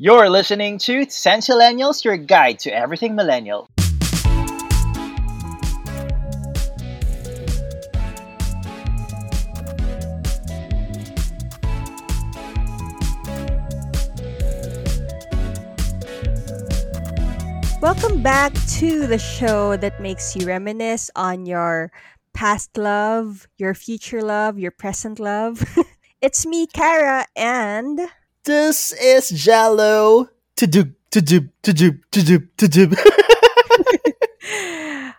You're listening to Sensillennials, your guide to everything millennial. Welcome back to the show that makes you reminisce on your past love, your future love, your present love. it's me, Kara, and This is Jello. To do, to do, to do, to do, to do.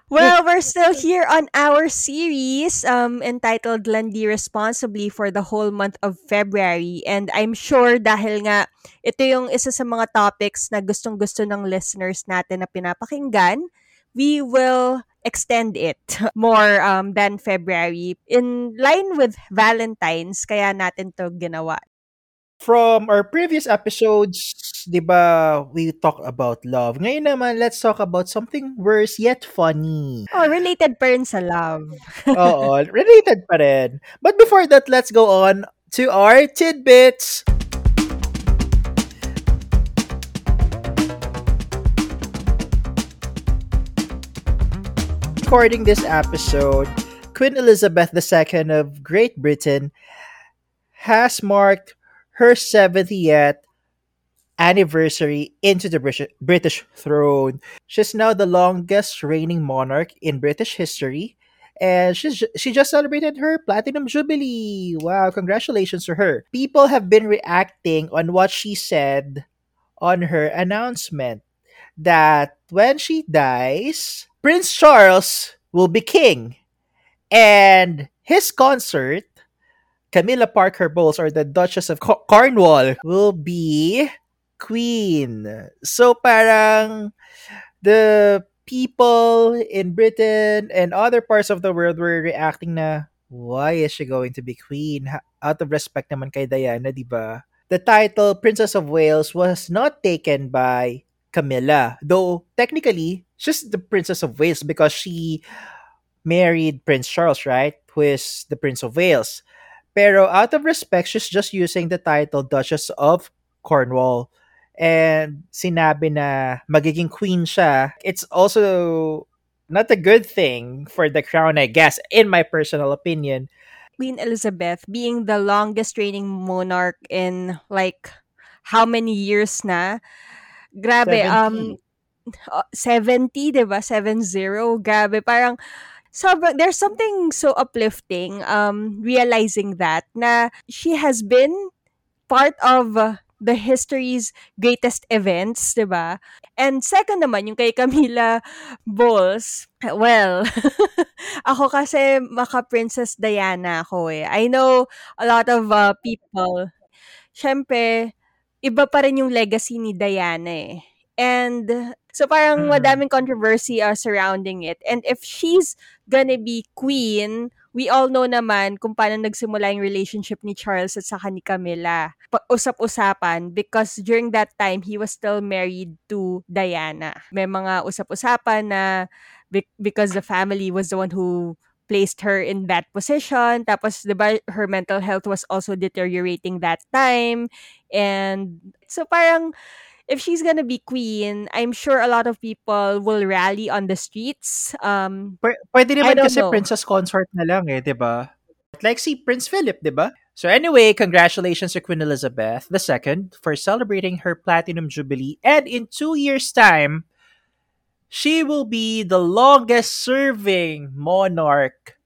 well, we're still here on our series um, entitled Landi Responsibly for the whole month of February. And I'm sure dahil nga ito yung isa sa mga topics na gustong-gusto ng listeners natin na pinapakinggan, we will extend it more um, than February. In line with Valentine's, kaya natin to ginawa. From our previous episodes, di ba, we talk about love. Ngayon naman, let's talk about something worse yet funny. Oh, related pa rin sa love. Oo, related pa rin. But before that, let's go on to our tidbits. Recording this episode, Queen Elizabeth II of Great Britain has marked her 70th anniversary into the British, British throne. She's now the longest reigning monarch in British history, and she's she just celebrated her platinum jubilee. Wow, congratulations to her. People have been reacting on what she said on her announcement that when she dies, Prince Charles will be king, and his consort Camilla Parker Bowles or the Duchess of Co- Cornwall will be queen. So parang the people in Britain and other parts of the world were reacting na why is she going to be queen? Out of respect naman kay Diana, di ba? The title Princess of Wales was not taken by Camilla, though technically she's the Princess of Wales because she married Prince Charles, right? Who is the Prince of Wales. Pero out of respect, she's just using the title Duchess of Cornwall. And sinabi na magiging queen siya. It's also not a good thing for the crown, I guess, in my personal opinion. Queen Elizabeth being the longest reigning monarch in like how many years na? Grabe, 70. um uh, 70, 'di ba? 70. Grabe, parang sobrang there's something so uplifting um realizing that na she has been part of the history's greatest events, 'di ba? And second naman yung kay Camila Bowles. Well, ako kasi maka Princess Diana ako eh. I know a lot of uh, people. Syempre, iba pa rin yung legacy ni Diana eh. And so parang Mm. madaming controversy uh, surrounding it. And if she's gonna be queen, we all know naman kung paano nagsimula yung relationship ni Charles at saka ni Camilla. Pa- usap-usapan because during that time, he was still married to Diana. May mga usap-usapan na be- because the family was the one who placed her in that position. Tapos, di ba, her mental health was also deteriorating that time. And so parang, if she's gonna be queen, I'm sure a lot of people will rally on the streets. Um, Pw- pwede naman kasi know. princess consort na lang eh, di ba? Like si Prince Philip, di ba? So anyway, congratulations to Queen Elizabeth II for celebrating her Platinum Jubilee. And in two years' time, she will be the longest serving monarch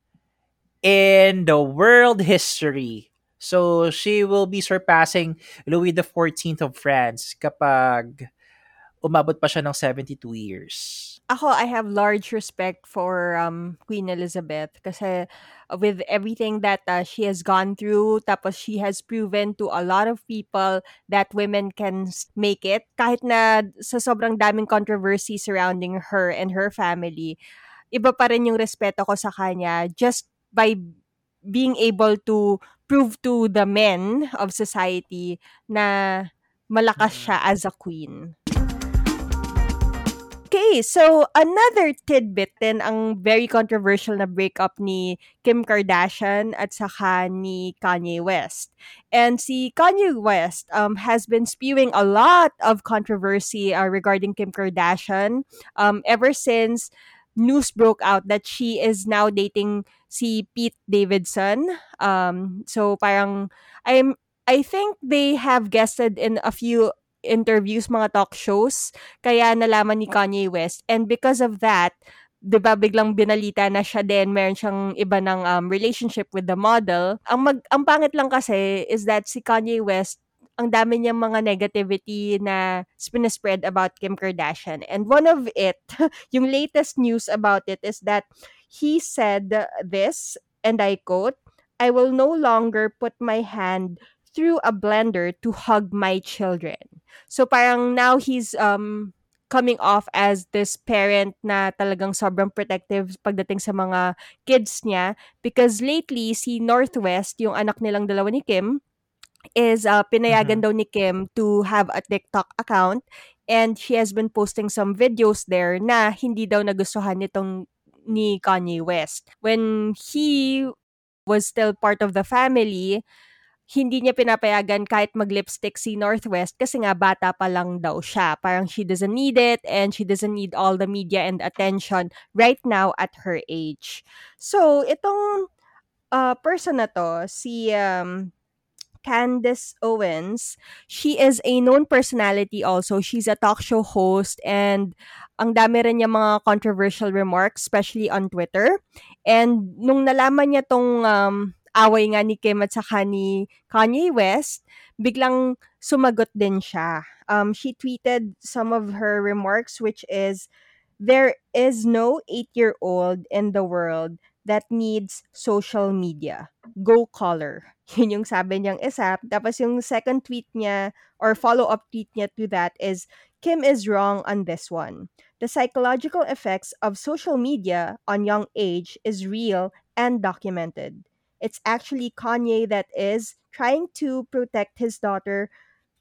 in the world history. So she will be surpassing Louis XIV of France kapag umabot pa siya ng 72 years. ako, I have large respect for um, Queen Elizabeth kasi with everything that uh, she has gone through, tapos she has proven to a lot of people that women can make it. Kahit na sa sobrang daming controversy surrounding her and her family, iba pa rin yung respeto ko sa kanya just by being able to prove to the men of society na malakas siya as a queen. Okay, Okay, so another tidbit din ang very controversial na breakup ni Kim Kardashian at saka ni Kanye West. And si Kanye West um, has been spewing a lot of controversy uh, regarding Kim Kardashian um, ever since news broke out that she is now dating si Pete Davidson. Um, so parang I'm I think they have guested in a few interviews, mga talk shows, kaya nalaman ni Kanye West. And because of that, 'di ba biglang binalita na siya din meron siyang iba ng um, relationship with the model. Ang mag ang pangit lang kasi is that si Kanye West ang dami niyang mga negativity na spread about Kim Kardashian. And one of it, yung latest news about it is that he said this, and I quote, I will no longer put my hand through a blender to hug my children. So parang now he's um coming off as this parent na talagang sobrang protective pagdating sa mga kids niya because lately si Northwest, yung anak nilang dalawa ni Kim, is uh, pinayagan Mhm. daw ni Kim to have a TikTok account and she has been posting some videos there na hindi daw nagustuhan nitong ni Kanye West. When he was still part of the family, hindi niya pinapayagan kahit mag-lipstick si Northwest kasi nga bata pa lang daw siya. Parang she doesn't need it and she doesn't need all the media and attention right now at her age. So, itong uh, person na to, si um, Candace Owens, she is a known personality also. She's a talk show host and ang dami rin niya mga controversial remarks, especially on Twitter. And nung nalaman niya tong um, away nga ni Kim at saka ni Kanye West, biglang sumagot din siya. Um, she tweeted some of her remarks which is, There is no eight-year-old in the world that needs social media. Go color. Yun yung sabi niyang isa. Tapos yung second tweet niya or follow-up tweet niya to that is, Kim is wrong on this one. The psychological effects of social media on young age is real and documented. It's actually Kanye that is trying to protect his daughter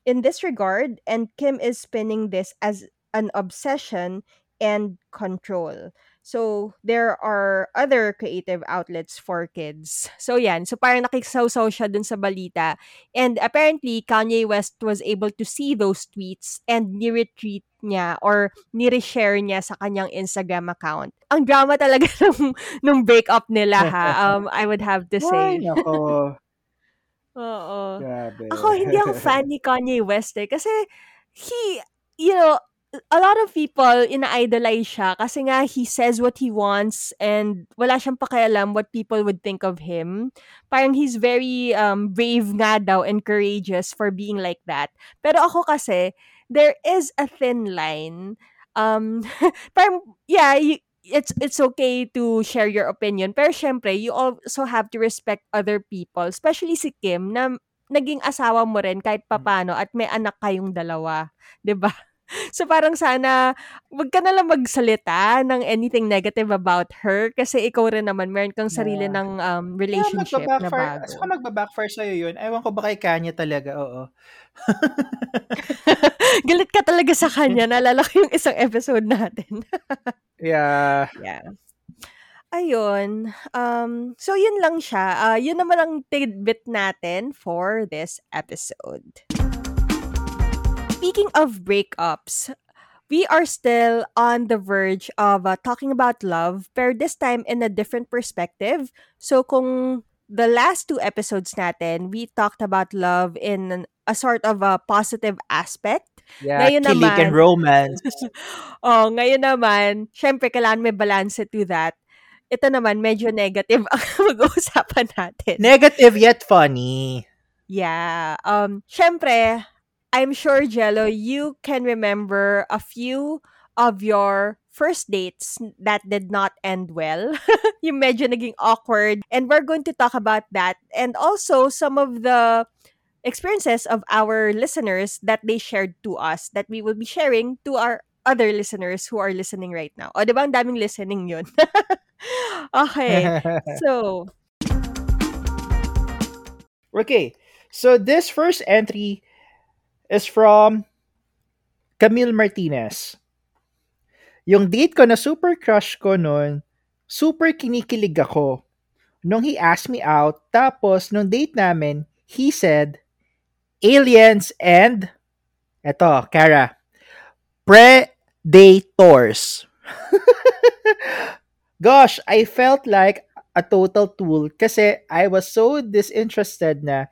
in this regard, and Kim is spinning this as an obsession and control. So, there are other creative outlets for kids. So, yan. So, parang nakikisawsaw siya dun sa balita. And apparently, Kanye West was able to see those tweets and ni-retweet niya or ni-reshare niya sa kanyang Instagram account. Ang drama talaga nung, nung breakup nila ha. Um, I would have to say. Ay, nako. Oo. Grabe. Ako, hindi ako fan ni Kanye West eh. Kasi, he, you know, a lot of people ina-idolize siya kasi nga he says what he wants and wala siyang pakialam what people would think of him. Parang he's very um, brave nga daw and courageous for being like that. Pero ako kasi, there is a thin line. Um, parang, yeah, you, it's it's okay to share your opinion. Pero syempre, you also have to respect other people. Especially si Kim, na naging asawa mo rin kahit papano at may anak kayong dalawa. 'di ba? So parang sana wag ka na lang magsalita ng anything negative about her kasi ikaw rin naman meron kang sarili Yeah. ng um, relationship na magbabackfire. bago. Saka magbabackfire sa'yo yun. Ewan ko ba kay Kanye talaga, oo. Galit ka talaga sa kanya. Naalala ko yung isang episode natin. Yeah. Yeah. Ayun. Um, so, yun lang siya. Uh, yun naman ang tidbit natin for this episode. Speaking of breakups, we are still on the verge of uh, talking about love, pero this time in a different perspective. So, kung the last two episodes natin, we talked about love in a sort of a positive aspect. Yeah, Ngayon naman, and romance. oh, ngayon naman, syempre, kailangan may balance to that. Ito naman, medyo negative ang mag-uusapan natin. Negative yet funny. Yeah. Um, syempre, I'm sure, Jello, you can remember a few of your first dates that did not end well. yung medyo naging awkward. And we're going to talk about that. And also, some of the experiences of our listeners that they shared to us that we will be sharing to our other listeners who are listening right now. O, di ba ang daming listening yun? okay. So, okay. So this first entry is from Camille Martinez. yung date ko na super crush ko noon, super kinikilig ako. Nung he asked me out, tapos nung date namin, he said, aliens and, eto, Kara, predators. Gosh, I felt like a total tool kasi I was so disinterested na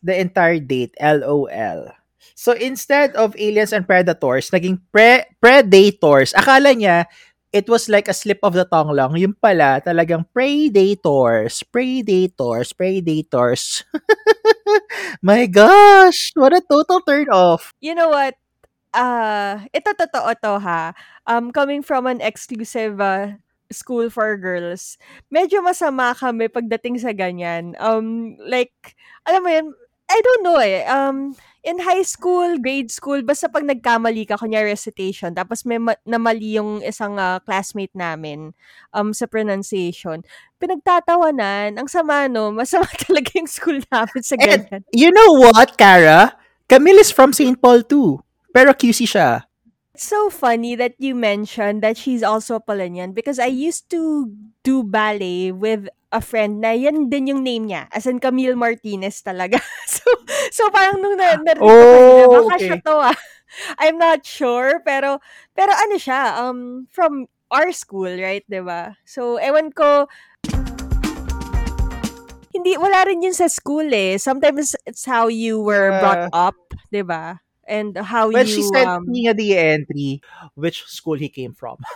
the entire date, LOL. So instead of aliens and predators, naging pre predators. Akala niya it was like a slip of the tongue lang. Yung pala, talagang predators, predators, predators. My gosh, what a total turn off. You know what? Uh, ito totoo to ha. Um, coming from an exclusive uh, school for girls, medyo masama kami pagdating sa ganyan. Um, like, alam mo yun, I don't know eh. Um, in high school, grade school, basta pag nagkamali ka, kunya recitation, tapos may ma- namali yung isang uh, classmate namin um, sa pronunciation, pinagtatawanan, ang sama no, masama talaga yung school namin sa ganyan. And you know what, Kara? Camille is from St. Paul too. Pero QC siya. It's so funny that you mentioned that she's also Polonian because I used to do ballet with a friend na yan din yung name niya. As in Camille Martinez talaga. so, so parang nung na, narinig ko kanina, Oh, baka okay. siya to ah. I'm not sure, pero, pero ano siya, um, from our school, right, ba? So, ewan ko, hindi, wala rin yun sa school eh. Sometimes it's how you were brought up, ba? And how Well, you, she sent um, me the entry which school he came from.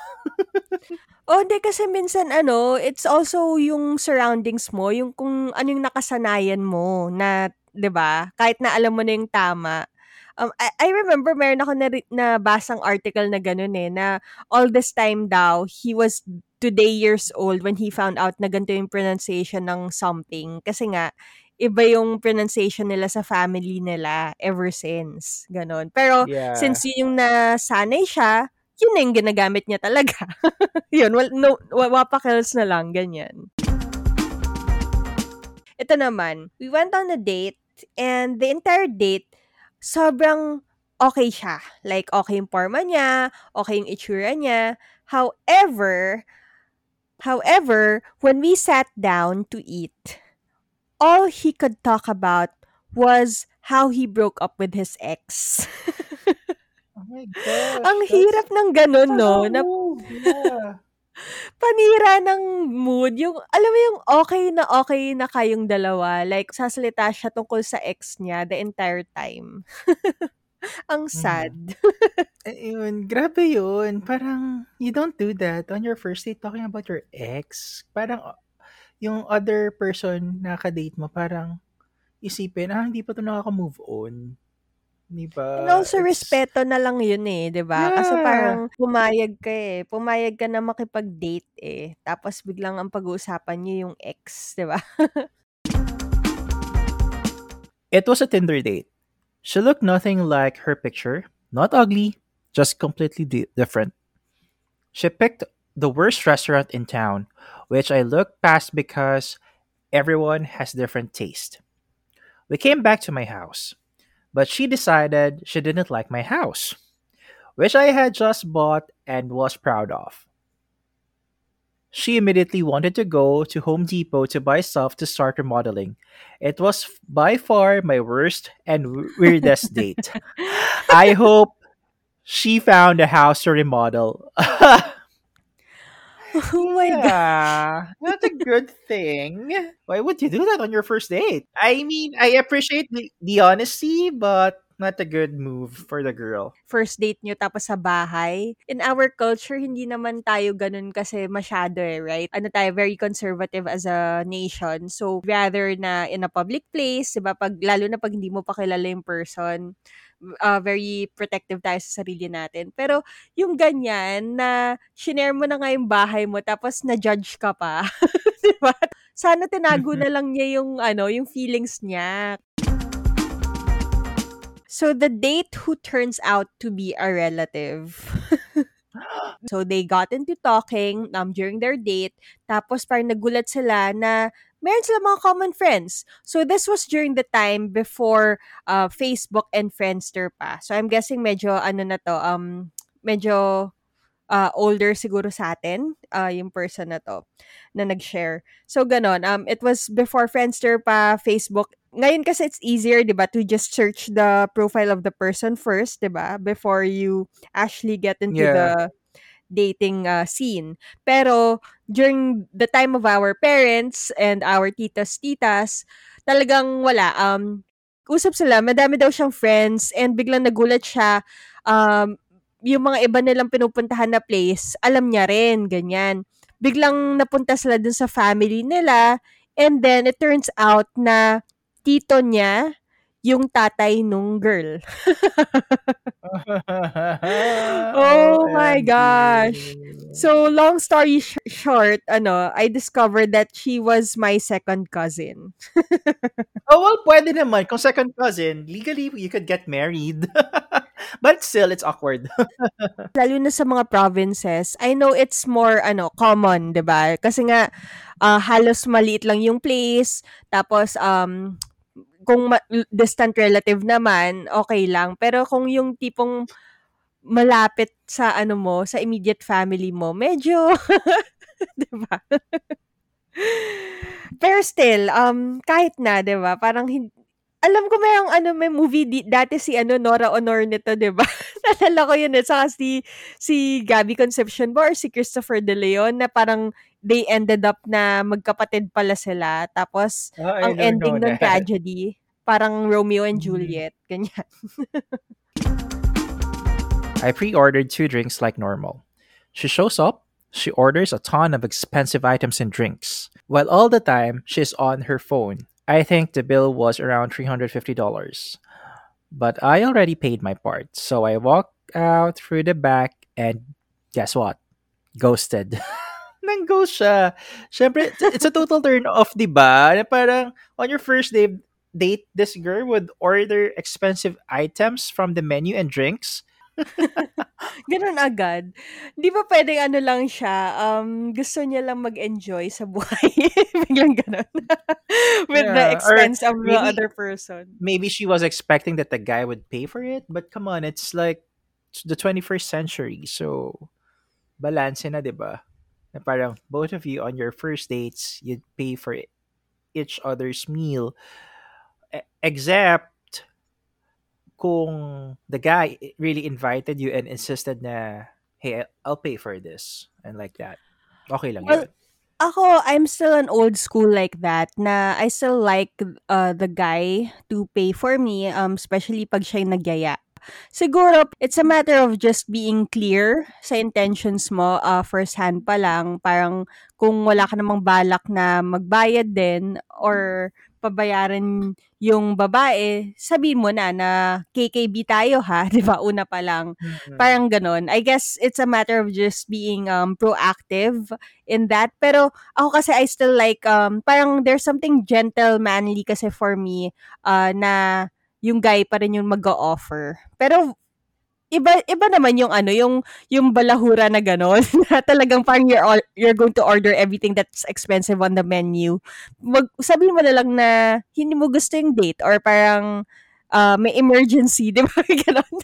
Oh, hindi kasi minsan ano, it's also yung surroundings mo, yung kung ano yung nakasanayan mo na, 'di ba? Kahit na alam mo na yung tama. Um, I, I remember meron ako na, na basang article na ganun eh, na all this time daw, he was today years old when he found out na ganito yung pronunciation ng something. Kasi nga, iba yung pronunciation nila sa family nila ever since. Ganon. Pero, Yeah. since yun yung nasanay siya, yun na yung ginagamit niya talaga. yun, wal, no, wa- wapakils na lang, ganyan. Ito naman, we went on a date and the entire date, sobrang okay siya. Like, okay yung forma niya, okay yung itsura niya. However, however, when we sat down to eat, all he could talk about was how he broke up with his ex. Oh my gosh. Ang hirap ng ganun, no? Na yeah. panira ng mood. Yung, alam mo yung okay na okay na kayong dalawa. Like, sasalita siya tungkol sa ex niya the entire time. Ang sad. Ayun, grabe yun. Parang, you don't do that on your first date talking about your ex. Parang, yung other person na kadate mo, parang, isipin, ah, hindi pa to nakaka-move on. Di ba? And also, It's- respeto na lang yun eh, di ba? Kasi Yeah. parang pumayag ka eh. Pumayag ka na makipag-date eh. Tapos biglang ang pag-uusapan niyo yung ex, di ba? It was a Tinder date. She looked nothing like her picture. Not ugly, just completely di- different. She picked the worst restaurant in town, which I looked past because everyone has different taste. We came back to my house, but she decided she didn't like my house, which I had just bought and was proud of. She immediately wanted to go to Home Depot to buy stuff to start remodeling. It was by far my worst and weirdest date. I hope she found a house to remodel. oh my God. yeah, not a good thing. Why would you do that on your first date? I mean, I appreciate the, the honesty, but not a good move for the girl. First date nyo tapos sa bahay. In our culture, hindi naman tayo ganun kasi masyado eh, right? Ano tayo, very conservative as a nation. So, rather na in a public place, diba? Pag, lalo na pag hindi mo pa kilala yung person, uh, very protective tayo sa sarili natin. Pero, yung ganyan na shinare mo na nga yung bahay mo tapos na-judge ka pa. diba? Sana tinago na lang niya yung, ano, yung feelings niya. So, the date who turns out to be a relative. so, they got into talking um, during their date. Tapos, parang nagulat sila na meron sila mga common friends. So, this was during the time before uh, Facebook and Friendster pa. So, I'm guessing medyo, ano na to, um, medyo uh, older siguro sa atin, uh, yung person na to, na nag-share. So, ganon. Um, it was before Friendster pa, Facebook. Ngayon kasi it's easier, di ba, to just search the profile of the person first, di ba, before you actually get into Yeah. the dating uh, scene. Pero during the time of our parents and our titas titas, talagang wala um usap sila, madami daw siyang friends and biglang nagulat siya um yung mga iba nilang pinupuntahan na place, alam niya rin, ganyan. Biglang napunta sila dun sa family nila and then it turns out na tito niya yung tatay nung girl. Oh my gosh. So, long story sh- short, ano, I discovered that she was my second cousin. oh, well, pwede naman. Kung second cousin, legally, you could get married. But still, it's awkward. Lalo na sa mga provinces, I know it's more, ano, common, 'di ba Kasi nga, uh, halos maliit lang yung place, tapos, um, kung ma- distant relative naman, okay lang. Pero kung yung tipong malapit sa ano mo, sa immediate family mo, medyo, 'di ba? Pero still, um, kahit na, 'di ba? Parang hin- alam ko may ang ano may movie di, dati si ano Nora Honor nito, 'di ba? Nalala ko 'yun eh. Saka si si Gabby Concepcion ba or si Christopher De Leon na parang they ended up na magkapatid pala sila. Tapos Oh, I ang ending ng tragedy, parang Romeo and Mm. Juliet, ganyan. I pre-ordered two drinks like normal. She shows up, she orders a ton of expensive items and drinks. While all the time, she's on her phone. I think the bill was around $350. But I already paid my part, so I walk out through the back and guess what? Ghosted. Nang-ghost siya. Siyempre, it's- a total turn off, di ba? Parang on your first day, date, this girl would order expensive items from the menu and drinks. Ganun agad. Di ba pwedeng ano lang siya, um, gusto niya lang mag-enjoy sa buhay. Biglang ganun. With the Yeah, or expense of the maybe- other person. maybe she was expecting that the guy would pay for it, but come on, it's like it's the 21st century. So, balance na, di ba? Na parang both of you on your first dates, you'd pay for each other's meal. E- Except kung the guy really invited you and insisted na, hey, I'll pay for this. And like that. Okay lang Well, yun. Ako, I'm still an old school like that na I still like uh, the guy to pay for me, um, especially pag siya yung nagyaya. Siguro, it's a matter of just being clear sa intentions mo uh, first hand pa lang. Parang kung wala ka namang balak na magbayad din or pabayaran yung babae, sabihin mo na na KKB tayo ha, di ba? Una pa lang. Mhm. Parang ganon. I guess it's a matter of just being um, proactive in that. Pero ako kasi I still like, um, parang there's something gentlemanly kasi for me uh, na yung guy pa rin yung mag-offer. Pero iba iba naman yung ano yung yung balahura na ganon. Na talagang parang you're all, you're going to order everything that's expensive on the menu. Mag sabihin mo na lang na hindi mo gusto yung date or parang uh, may emergency di ba? Ganon.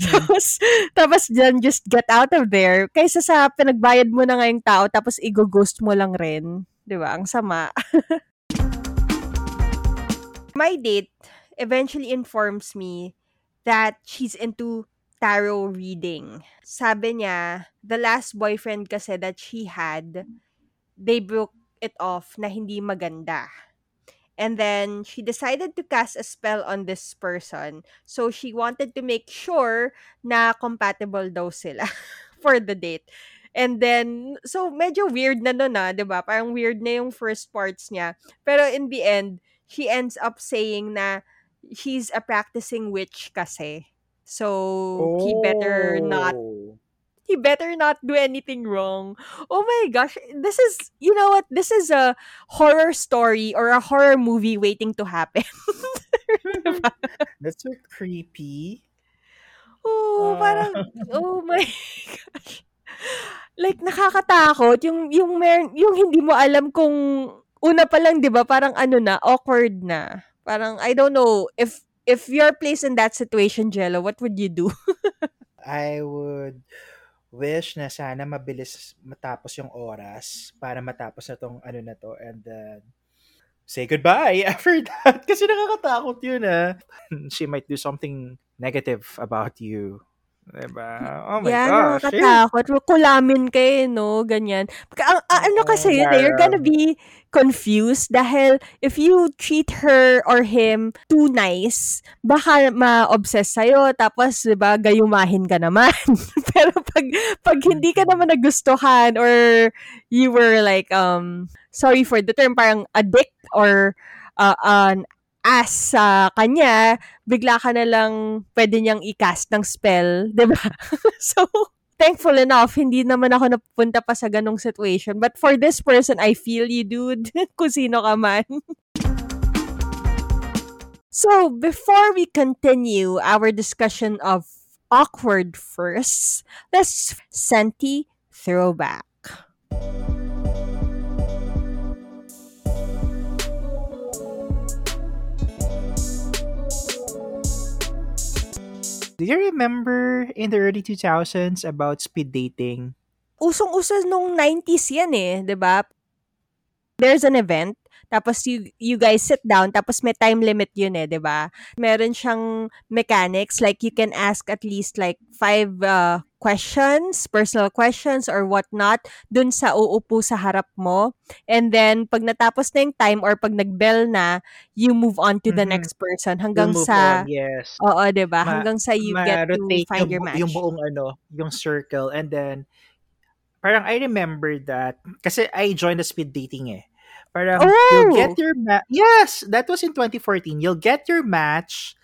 Tapos tapos dyan just get out of there. Kaysa sa pinagbayad mo na nga yung tao tapos i-ghost mo lang rin. Di ba? Ang sama. My date eventually informs me that she's into tarot reading. Sabi niya, the last boyfriend kasi that she had, they broke it off na hindi maganda. And then she decided to cast a spell on this person. So she wanted to make sure na compatible daw sila for the date. And then, so medyo weird na nun ah, 'di ba? Parang weird na yung first parts niya. Pero in the end, she ends up saying na she's a practicing witch kasi. So, he better not Oh. he better not do anything wrong. Oh my gosh, this is you know what? This is a horror story or a horror movie waiting to happen. Diba? That's so creepy. oh, Ah. parang oh my gosh. Like nakakatakot yung yung mer- yung hindi mo alam kung una pa lang 'di ba parang ano na awkward na. Parang I don't know if if you're placed in that situation, Jello, what would you do? I would wish na sana mabilis matapos yung oras para matapos na tong ano na to and then say goodbye after that kasi nakakatakot yun ah. She might do something negative about you. Diba? Oh my yeah, gosh. eh. nakakatakot. Kulamin kayo, no? Ganyan. Ang- ah, ano kasi yun eh, you're gonna be confused dahil if you treat her or him too nice, baka ma-obsess sa'yo, tapos, di ba, gayumahin ka naman. Pero pag, pag hindi ka naman nagustuhan or you were like, um, sorry for the term, parang addict or uh, an ass sa kanya, bigla ka na lang pwede niyang i-cast ng spell, 'di ba? so, thankful enough, hindi naman ako napunta pa sa ganong situation. But for this person, I feel you, dude. Kung sino ka man. so, before we continue our discussion of awkward firsts, let's Senti throwback. Do you remember in the early 2000s about speed dating? usong-uso nung 90s yan eh, 'di ba? There's an event, tapos you, you guys sit down, tapos may time limit yun eh, 'di ba? Meron siyang mechanics, like you can ask at least like five uh, questions, personal questions or whatnot, dun sa uupo sa harap mo. And then, pag natapos na yung time or pag nag-bell na, you move on to the Mhm. next person hanggang sa, on, yes. oo, 'di ba? Ma- Hanggang sa you get to find yung, your match. yung buong ano, yung circle. And then, parang I remember that, kasi I joined the speed dating eh. Parang, you'll get Oh! your ma- Yes! That was in 2014. You'll get your match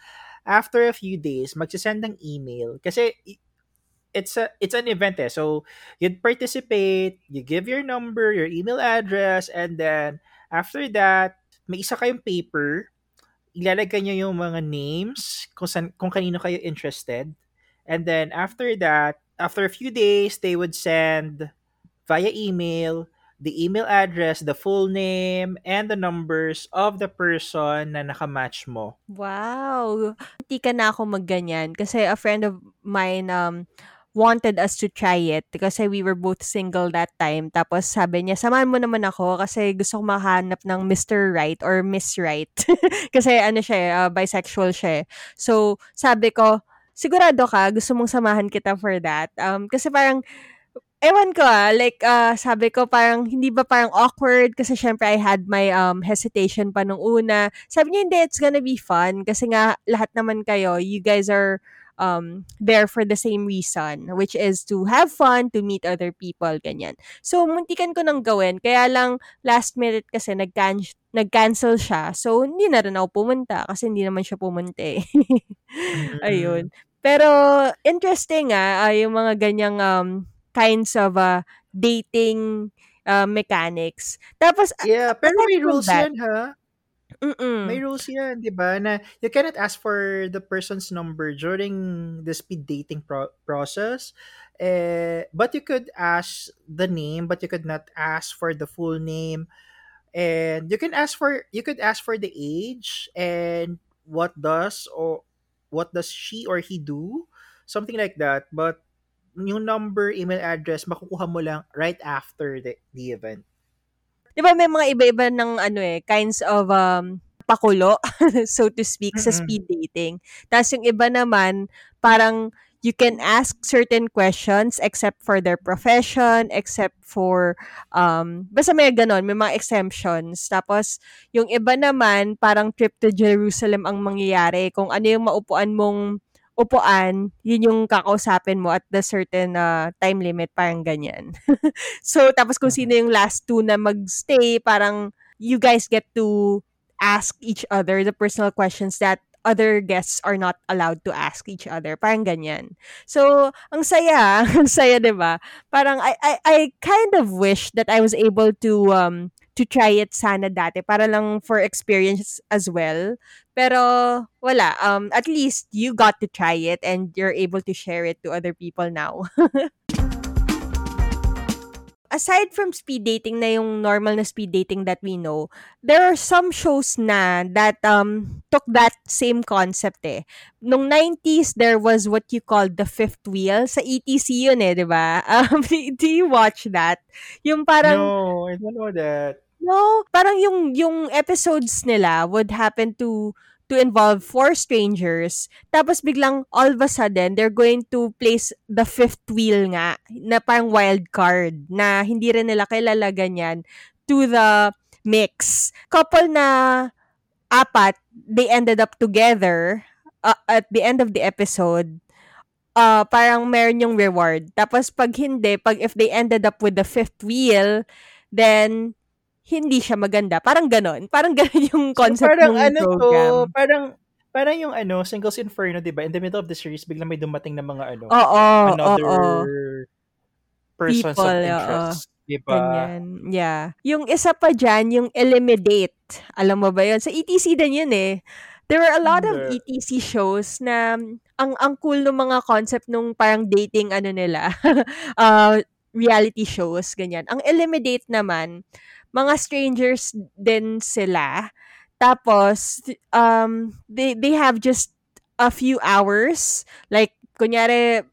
after a few days. Magsisend ng email. Kasi, it's a it's an event eh. So, you'd participate, you give your number, your email address, and then, after that, may isa kayong paper, ilalagay nyo yung mga names kung, san, kung kanino kayo interested. And then after that, after a few days, they would send via email the email address, the full name, and the numbers of the person na nakamatch mo. Wow! Hindi ka na ako magganyan kasi a friend of mine um, wanted us to try it kasi we were both single that time. Tapos sabi niya, samahan mo naman ako kasi gusto ko mahanap ng Mr. Right or Miss Right. kasi ano siya, eh, uh, bisexual siya. eh. So, sabi ko, sigurado ka, gusto mong samahan kita for that. Um, kasi parang, ewan ko ah, like, uh, sabi ko parang, hindi ba parang awkward? Kasi syempre, I had my um, hesitation pa nung una. Sabi niya, hindi, it's gonna be fun. Kasi nga, lahat naman kayo, you guys are um, there for the same reason, which is to have fun, to meet other people, ganyan. So, muntikan ko nang gawin. Kaya lang, last minute kasi nag-can- nag-cancel siya. So, hindi na rin ako pumunta kasi hindi naman siya pumunta eh. Ayun. Pero, interesting ah, ah, yung mga ganyang um, kinds of uh, dating uh, mechanics. Tapos, a- Yeah, pero may rules that, yan ha. mm-mm. May rules yan, di ba? Na you cannot ask for the person's number during the speed dating pro- process. Eh, but you could ask the name, but you could not ask for the full name. And you can ask for you could ask for the age and what does or what does she or he do, something like that. But yung number, email address, makukuha mo lang right after the, the event. Di ba may mga iba-iba ng ano eh, kinds of um, pakulo, so to speak, sa Mm-mm. speed dating. Tapos yung iba naman, parang you can ask certain questions except for their profession, except for, um, basta may ganon, may mga exemptions. Tapos, yung iba naman, parang trip to Jerusalem ang mangyayari. Kung ano yung maupuan mong upuan, yun yung kakausapin mo at the certain uh, time limit, parang ganyan. so, tapos kung sino yung last two na magstay, parang you guys get to ask each other the personal questions that other guests are not allowed to ask each other. Parang ganyan. So, ang saya, ang saya, 'di ba? Parang I, I I kind of wish that I was able to um to try it sana dati para lang for experience as well. Pero wala, um at least you got to try it and you're able to share it to other people now. aside from speed dating na yung normal na speed dating that we know, there are some shows na that um took that same concept eh. Nung 90s, there was what you call the fifth wheel. Sa ETC yun eh, di ba? Um, do you watch that? Yung parang... No, I don't know that. No, parang yung yung episodes nila would happen to to involve four strangers. Tapos biglang all of a sudden they're going to place the fifth wheel nga na parang wild card na hindi rin nila kilala ganyan to the mix. Couple na apat, they ended up together uh, at the end of the episode. Uh, parang meron yung reward. Tapos pag hindi, pag if they ended up with the fifth wheel, then hindi siya maganda. Parang ganon. Parang ganon yung concept so, parang ng ano program. To, parang parang yung ano, Singles Inferno, 'di ba? In the middle of the series, biglang may dumating na mga ano, Oo, another oo. persons People, of interest. 'Di ba? Ganyan. Yeah. Yung isa pa dyan, yung Eliminate. Alam mo ba yun? Sa ETC din yun eh. There were a lot of. ETC shows na ang ang cool ng mga concept nung parang dating ano nila. uh, reality shows, ganyan. Ang Eliminate naman, mga strangers din sila. Tapos, um, they, they have just a few hours. Like, kunyari,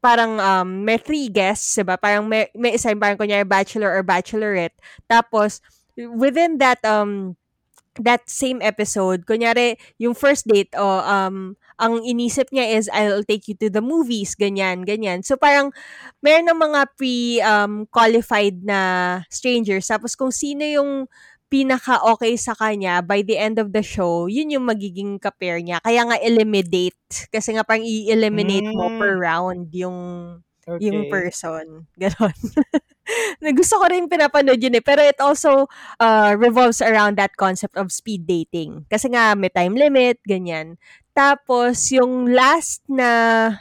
parang um, may three guests, diba? Parang may, may isa parang kunyari bachelor or bachelorette. Tapos, within that um that same episode, kunyari, yung first date, o um, ang inisip niya is, I'll take you to the movies, ganyan, ganyan. So, parang, meron ng mga pre-qualified na strangers. Tapos, kung sino yung pinaka-okay sa kanya, by the end of the show, yun yung magiging ka-pair niya. Kaya nga, eliminate. Kasi nga, parang i-eliminate mo Mm. per round yung Okay. yung person. Ganon. na gusto ko rin pinapanood yun eh. Pero it also uh, revolves around that concept of speed dating. Kasi nga, may time limit, ganyan. Tapos, yung last na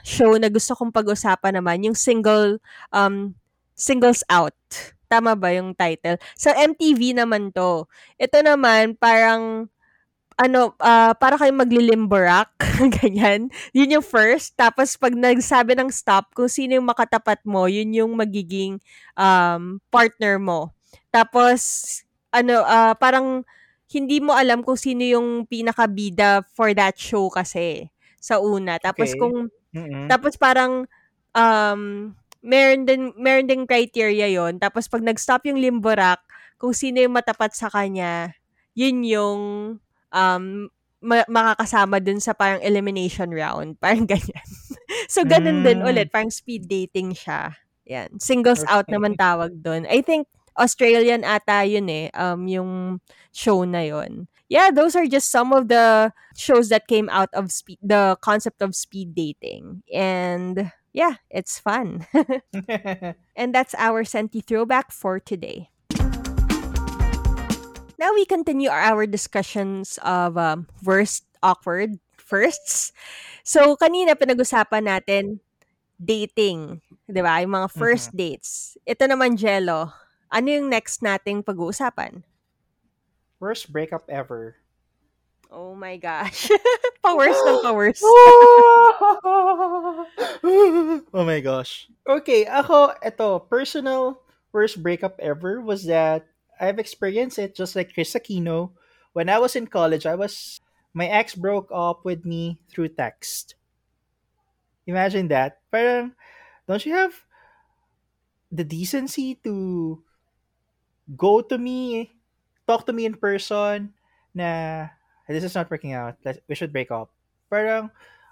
show na gusto kong pag-usapan naman, yung single, um, Singles Out. Tama ba yung title? Sa MTV naman to. Ito naman, parang, ano, ah, para kayong maglilimberak, ganyan. Yun yung first. Tapos, pag nagsabi ng stop, kung sino yung makatapat mo, yun yung magiging um, partner mo. Tapos, ano, ah, parang hindi mo alam kung sino yung pinakabida for that show kasi sa una. Tapos Okay. kung Mm-mm. tapos parang um meron din meron ding criteria yon. Tapos pag nag-stop yung limborak, kung sino yung matapat sa kanya, yun yung um ma- makakasama dun sa parang elimination round. Parang ganyan. so, ganun din Mm. ulit. Parang speed dating siya. Yan. Singles out Okay. naman tawag dun. I think Australian ata yun eh, um, yung show na yun. Yeah, those are just some of the shows that came out of speed, the concept of speed dating. And yeah, it's fun. and that's our Senti throwback for today. Now we continue our discussions of um, worst awkward firsts. So, kanina pinag-usapan natin dating, 'di ba? Yung mga first dates. Ito naman Jello. Ano yung next nating pag-uusapan? Worst breakup ever. Oh my gosh. powers ng powers. oh my gosh. Okay, ako, ito, personal worst breakup ever was that I've experienced it just like Chris Aquino. When I was in college, I was, my ex broke up with me through text. Imagine that. Parang, don't you have the decency to go to me, talk to me in person, na this is not working out. Let's, we should break up. Parang,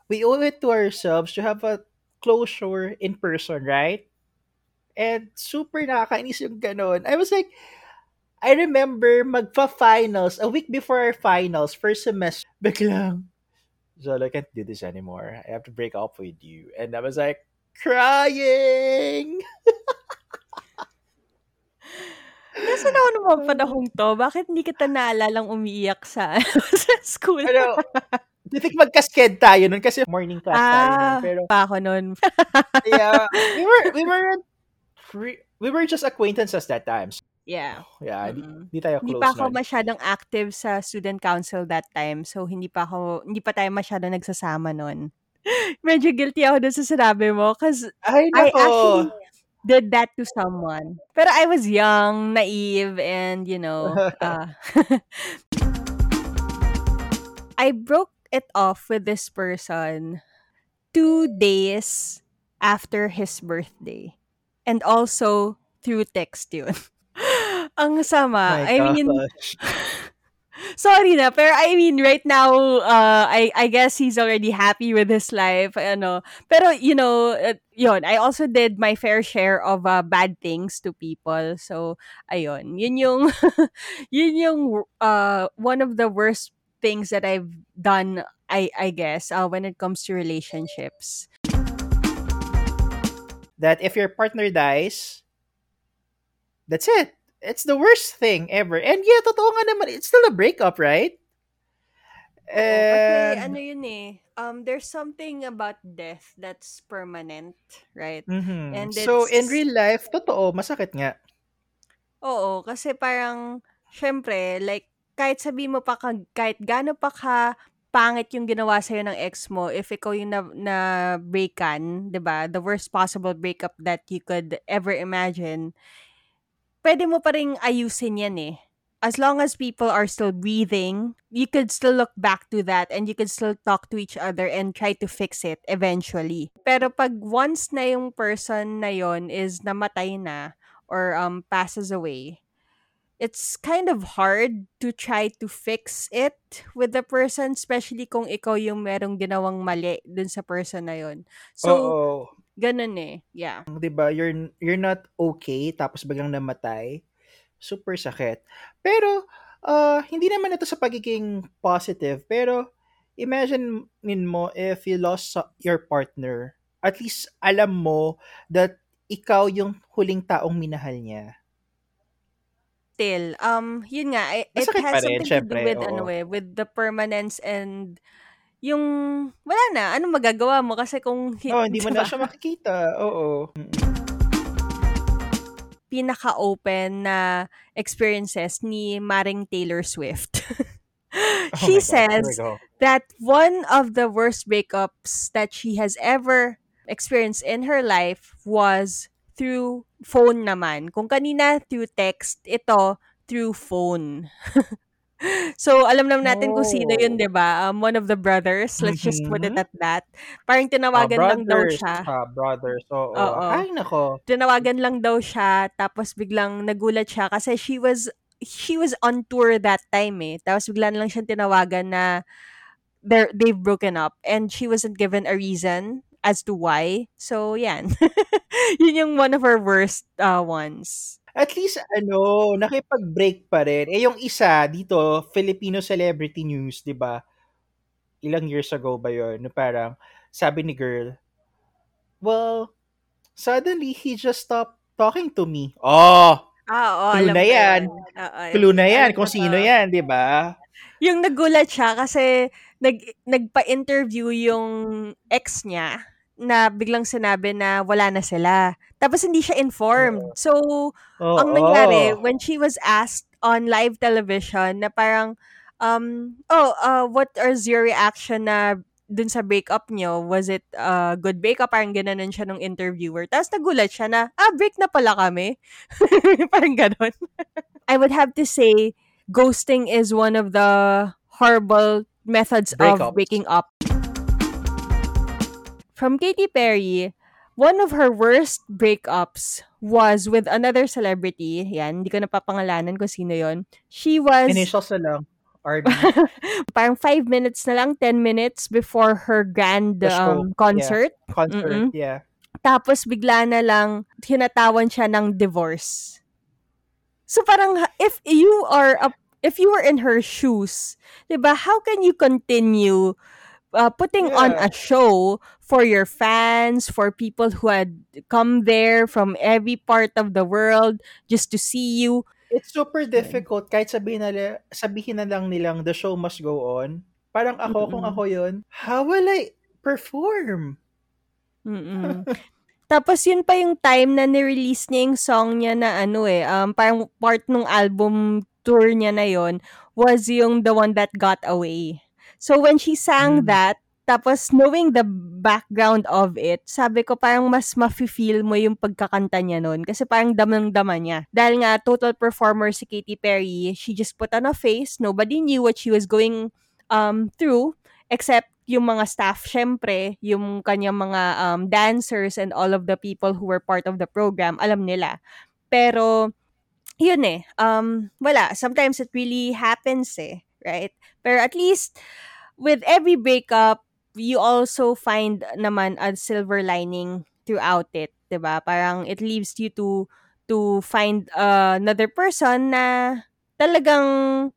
we owe it to ourselves to have a closure in person, right? And super nakakainis yung ganon. I was like, I remember magpa-finals, a week before our finals, first semester, biglang, Zolo, I can't do this anymore. I have to break up with you. And I was like, crying! Nasaan ako nung mga panahong to? Bakit hindi kita naalalang umiiyak sa, sa school? Pero, I think magkasked tayo nun kasi morning class tayo nun. ah, Pero, pa ako nun. yeah, we were, we weren't, re- we were just acquaintances that time. So, yeah. yeah, di, di tayo Hindi close pa ako nun. masyadong active sa student council that time. So, hindi pa ako, hindi pa tayo masyadong nagsasama nun. Medyo guilty ako dun sa sinabi mo. Cause Ay, I nako. actually, did that to someone. Pero I was young, naive, and you know, uh, I broke it off with this person two days after his birthday. And also through text yun. Ang sama. My I mean, gosh. Sorry na, pero I mean, right now, uh, I, I guess he's already happy with his life, ano. Pero, you know, uh, yun, I also did my fair share of uh, bad things to people. So, ayun, yun yung, yun yung, uh, one of the worst things that I've done, I, I guess, uh, when it comes to relationships. that if your partner dies, that's it. It's the worst thing ever. And yeah, totoo nga naman, it's still a breakup, right? And, ano yun eh, um, there's something about death that's permanent, right? Mhm. And So, in it's, real life, totoo, masakit nga. oo, kasi parang, syempre, like, kahit sabi mo pa, ka, kahit gaano pa ka pangit yung ginawa sa'yo ng ex mo, if ikaw yung na, na breakan, 'di ba the worst possible breakup that you could ever imagine, pwede mo pa rin ayusin yan eh. As long as people are still breathing, you could still look back to that and you could still talk to each other and try to fix it eventually. Pero pag once na yung person na yon is namatay na or um passes away, it's kind of hard to try to fix it with the person, especially kung ikaw yung merong ginawang mali dun sa person na yon. So, Oo. Ganun eh. Yeah. 'Di ba? You're you're not okay tapos biglang namatay. Super sakit. Pero uh, hindi naman ito sa pagiging positive, pero imagine min mo if you lost your partner, at least alam mo that ikaw yung huling taong minahal niya. Still, um, yun nga, i- it Masakit pa has rin, something to do syempre, with, ano oo. eh, with the permanence and yung, wala na, anong magagawa mo? Kasi kung, Oh, hindi mo na diba? siya makikita. Oo. Pinaka-open na experiences ni Maring Taylor Swift. Oh she God, we says go. that one of the worst breakups that she has ever experienced in her life was through phone naman. Kung kanina through text, ito through phone. so, alam naman natin kung sino yun, Oh. di ba? Um, one of the brothers. Let's just put it Mhm. at that. Parang Ah, tinawagan lang daw brothers. siya. Ah, brothers. Oo. Oo. Ay, nako. tinawagan lang daw siya tapos biglang nagulat siya kasi she was she was on tour that time eh. Tapos biglang lang siya tinawagan na they've broken up and she wasn't given a reason as to why. So, yan. Yun yung one of her worst uh, ones. At least, ano, nakipag-break pa rin. Eh, yung isa, dito, Filipino Celebrity News, di ba? Ilang years ago ba yun? Na parang, sabi ni girl, well, suddenly, he just stopped talking to me. Oh, Ah, oo, Clue na yan. Oo, clue na yan kung sino yan, di ba? Yung nagulat siya kasi nag, nagpa-interview yung ex niya na biglang sinabi na wala na sila. Tapos hindi siya informed. So, Oo. ang nangyari, when she was asked on live television na parang, um, oh, uh, what is your reaction na dun sa breakup nyo? Was it a good breakup? Parang gananon siya nung interviewer. Tapos nagulat siya na, ah, break na pala kami. parang ganon. I would have to say, ghosting is one of the horrible methods Breakups. of breaking up. From Katy Perry, one of her worst breakups was with another celebrity. Yan, hindi ko napapangalanan kung sino yon. She was Initials na lang. RB. parang 5 minutes na lang, 10 minutes before her grand um, concert. Concert, Mm-mm. yeah. Tapos bigla na lang hinatawan siya ng divorce. So parang if you are a, if you were in her shoes, 'di ba? How can you continue uh, putting on Yeah. a show for your fans, for people who had come there from every part of the world just to see you? It's super difficult kahit sabihin na, sabihin na lang nilang the show must go on. Parang ako, kung Mm-mm. ako yun, how will I perform? Mm-mm. Tapos yun pa yung time na ni-release niya yung song niya na ano eh, um, parang part ng album tour niya na yon was yung The One That Got Away. So when she sang Mm. that, tapos knowing the background of it, sabi ko parang mas mafe-feel mo yung pagkakanta niya nun kasi parang damang-dama niya. Dahil nga total performer si Katy Perry, she just put on a face, nobody knew what she was going um through except yung mga staff, syempre, yung kanyang mga um, dancers and all of the people who were part of the program, alam nila. Pero, yun eh, um, wala. Sometimes it really happens eh, right? Pero at least, with every breakup, you also find naman a silver lining throughout it, 'di ba? Parang it leaves you to to find uh, another person na talagang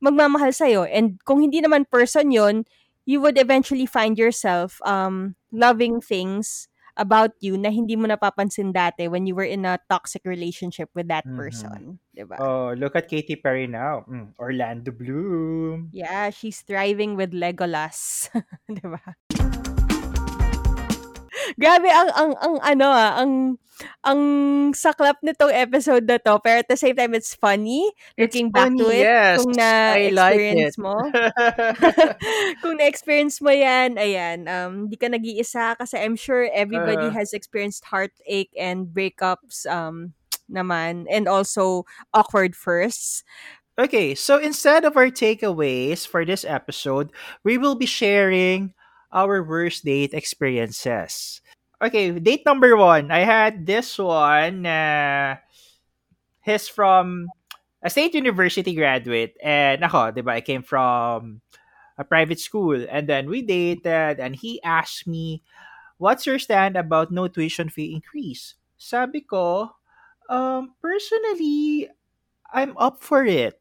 magmamahal sa and kung hindi naman person 'yon, you would eventually find yourself um loving things about you na hindi mo napapansin dati when you were in a toxic relationship with that Mhm. person, 'di ba? Oh, look at Katy Perry now. Mm, Orlando Bloom. Yeah, she's thriving with Legolas, 'di ba? Grabe ang ang ang ano ah, ang ang saklap nitong episode na to, pero at the same time it's funny It's looking back to funny, it yes. kung I like na-experience it. mo. kung na-experience mo yan, ayan, um, hindi ka nag-iisa kasi I'm sure everybody Uh. has experienced heartache and breakups um, naman and also awkward firsts. Okay, so instead of our takeaways for this episode, we will be sharing our worst date experiences. Okay, date number one. I had this one. Uh, he's from a state university graduate. And ako, di ba, I came from a private school. And then we dated and he asked me, what's your stand about no tuition fee increase? Sabi ko, um, personally, I'm up for it.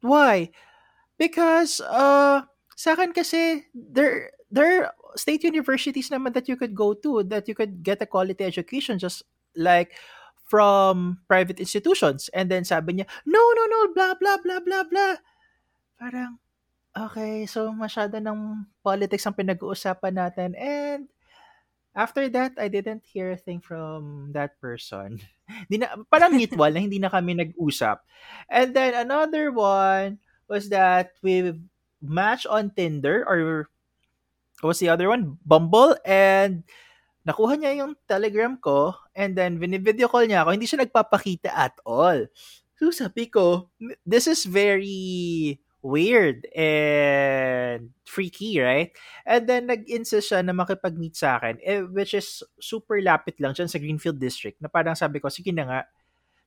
Why? Because uh sa akin kasi there there are state universities naman that you could go to that you could get a quality education just like from private institutions. And then sabi niya, no, no, no, blah, blah, blah, blah, blah. Parang, okay, so masyado ng politics ang pinag-uusapan natin. And after that, I didn't hear a thing from that person. Di na, parang mutual na hindi na kami nag-usap. And then another one was that we match on Tinder or what was the other one? Bumble and nakuha niya yung telegram ko and then video call niya ako. Hindi siya nagpapakita at all. So sabi ko, this is very weird and freaky, right? And then nag-insist siya na makipag-meet sa akin, eh, which is super lapit lang dyan sa Greenfield District, na parang sabi ko, sige na nga.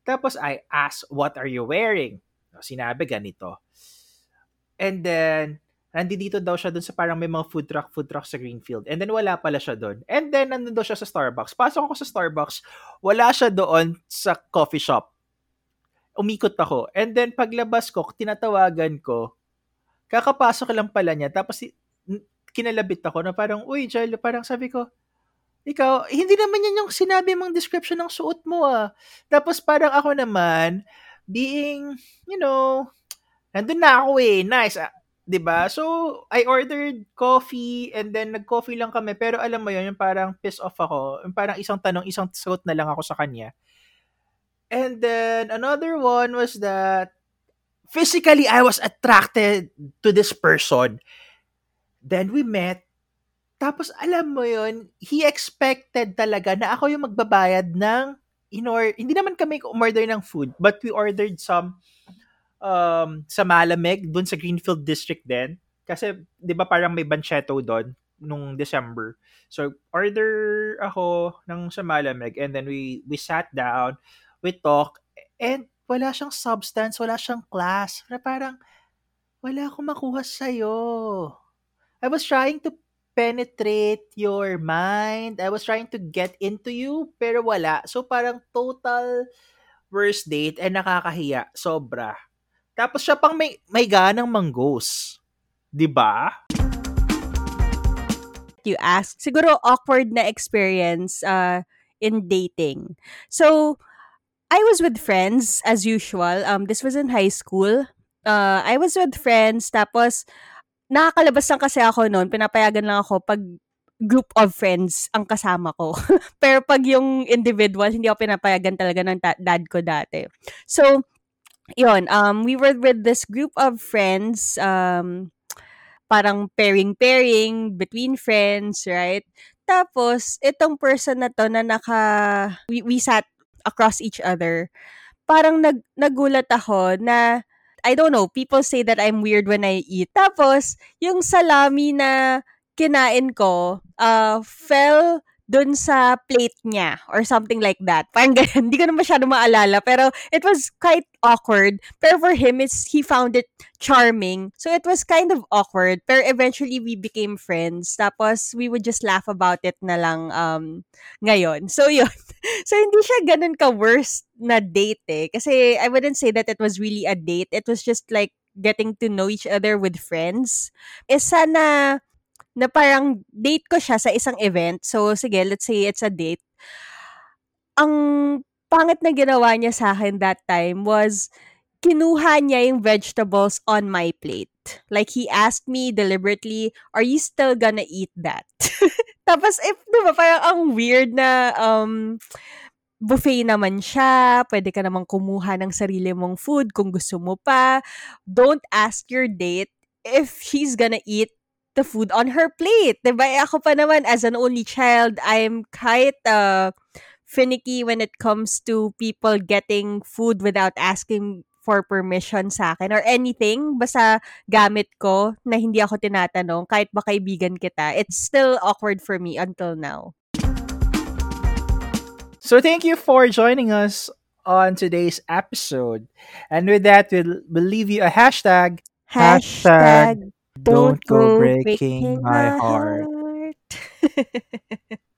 Tapos I asked, what are you wearing? Sinabi ganito. And then, nandito daw siya dun sa parang may mga food truck, food truck sa Greenfield. And then wala pala siya doon. And then nandun daw siya sa Starbucks. Pasok ako sa Starbucks, wala siya doon sa coffee shop. Umikot ako. And then paglabas ko, tinatawagan ko, kakapasok lang pala niya. Tapos kinalabit ako na parang, uy, Jello, parang sabi ko, ikaw, hindi naman yan yung sinabi mong description ng suot mo ah. Tapos parang ako naman, being, you know, nandun na ako eh, nice. Ah, 'di ba? So, I ordered coffee and then nag-coffee lang kami pero alam mo 'yun, yung parang piss off ako. Yung parang isang tanong, isang sagot na lang ako sa kanya. And then another one was that physically I was attracted to this person. Then we met. Tapos alam mo 'yun, he expected talaga na ako yung magbabayad ng in or hindi naman kami umorder ng food, but we ordered some um, sa Malamig, dun sa Greenfield District din. Kasi, di ba parang may bancheto doon nung December. So, order ako ng sa Malamig and then we, we sat down, we talk, and wala siyang substance, wala siyang class. Parang, wala akong makuha sa'yo. I was trying to penetrate your mind. I was trying to get into you, pero wala. So, parang total worst date and nakakahiya. Sobra. Tapos siya pang may, may ganang manggos. 'Di ba? You ask, siguro awkward na experience uh, in dating. So, I was with friends as usual. Um, this was in high school. Uh, I was with friends, tapos nakakalabas lang kasi ako noon. Pinapayagan lang ako pag group of friends ang kasama ko. Pero pag yung individual, hindi ako pinapayagan talaga ng ta- dad ko dati. So, yun, um, we were with this group of friends, um, parang pairing-pairing between friends, right? Tapos, itong person na to na naka, we, we sat across each other, parang nag, nagulat ako na, I don't know, people say that I'm weird when I eat. Tapos, yung salami na kinain ko, uh, fell dun sa plate niya or something like that. Parang ganyan. Hindi ko na masyado maalala. Pero it was quite awkward. Pero for him, it's, he found it charming. So it was kind of awkward. Pero eventually, we became friends. Tapos, we would just laugh about it na lang um, ngayon. So yun. So hindi siya ganun ka-worst na date eh. Kasi I wouldn't say that it was really a date. It was just like getting to know each other with friends. Isa na na parang date ko siya sa isang event. So, sige, let's say it's a date. Ang pangit na ginawa niya sa akin that time was kinuha niya yung vegetables on my plate. Like, he asked me deliberately, are you still gonna eat that? Tapos, if, di ba, parang ang weird na, um, buffet naman siya, pwede ka namang kumuha ng sarili mong food kung gusto mo pa. Don't ask your date if she's gonna eat the food on her plate. Diba? Eh, ako pa naman, as an only child, I'm quite uh, finicky when it comes to people getting food without asking for permission sa akin or anything basta gamit ko na hindi ako tinatanong kahit ba kaibigan kita it's still awkward for me until now So thank you for joining us on today's episode. And with that, we'll, we'll leave you a hashtag. hashtag Don't go breaking my heart. heart.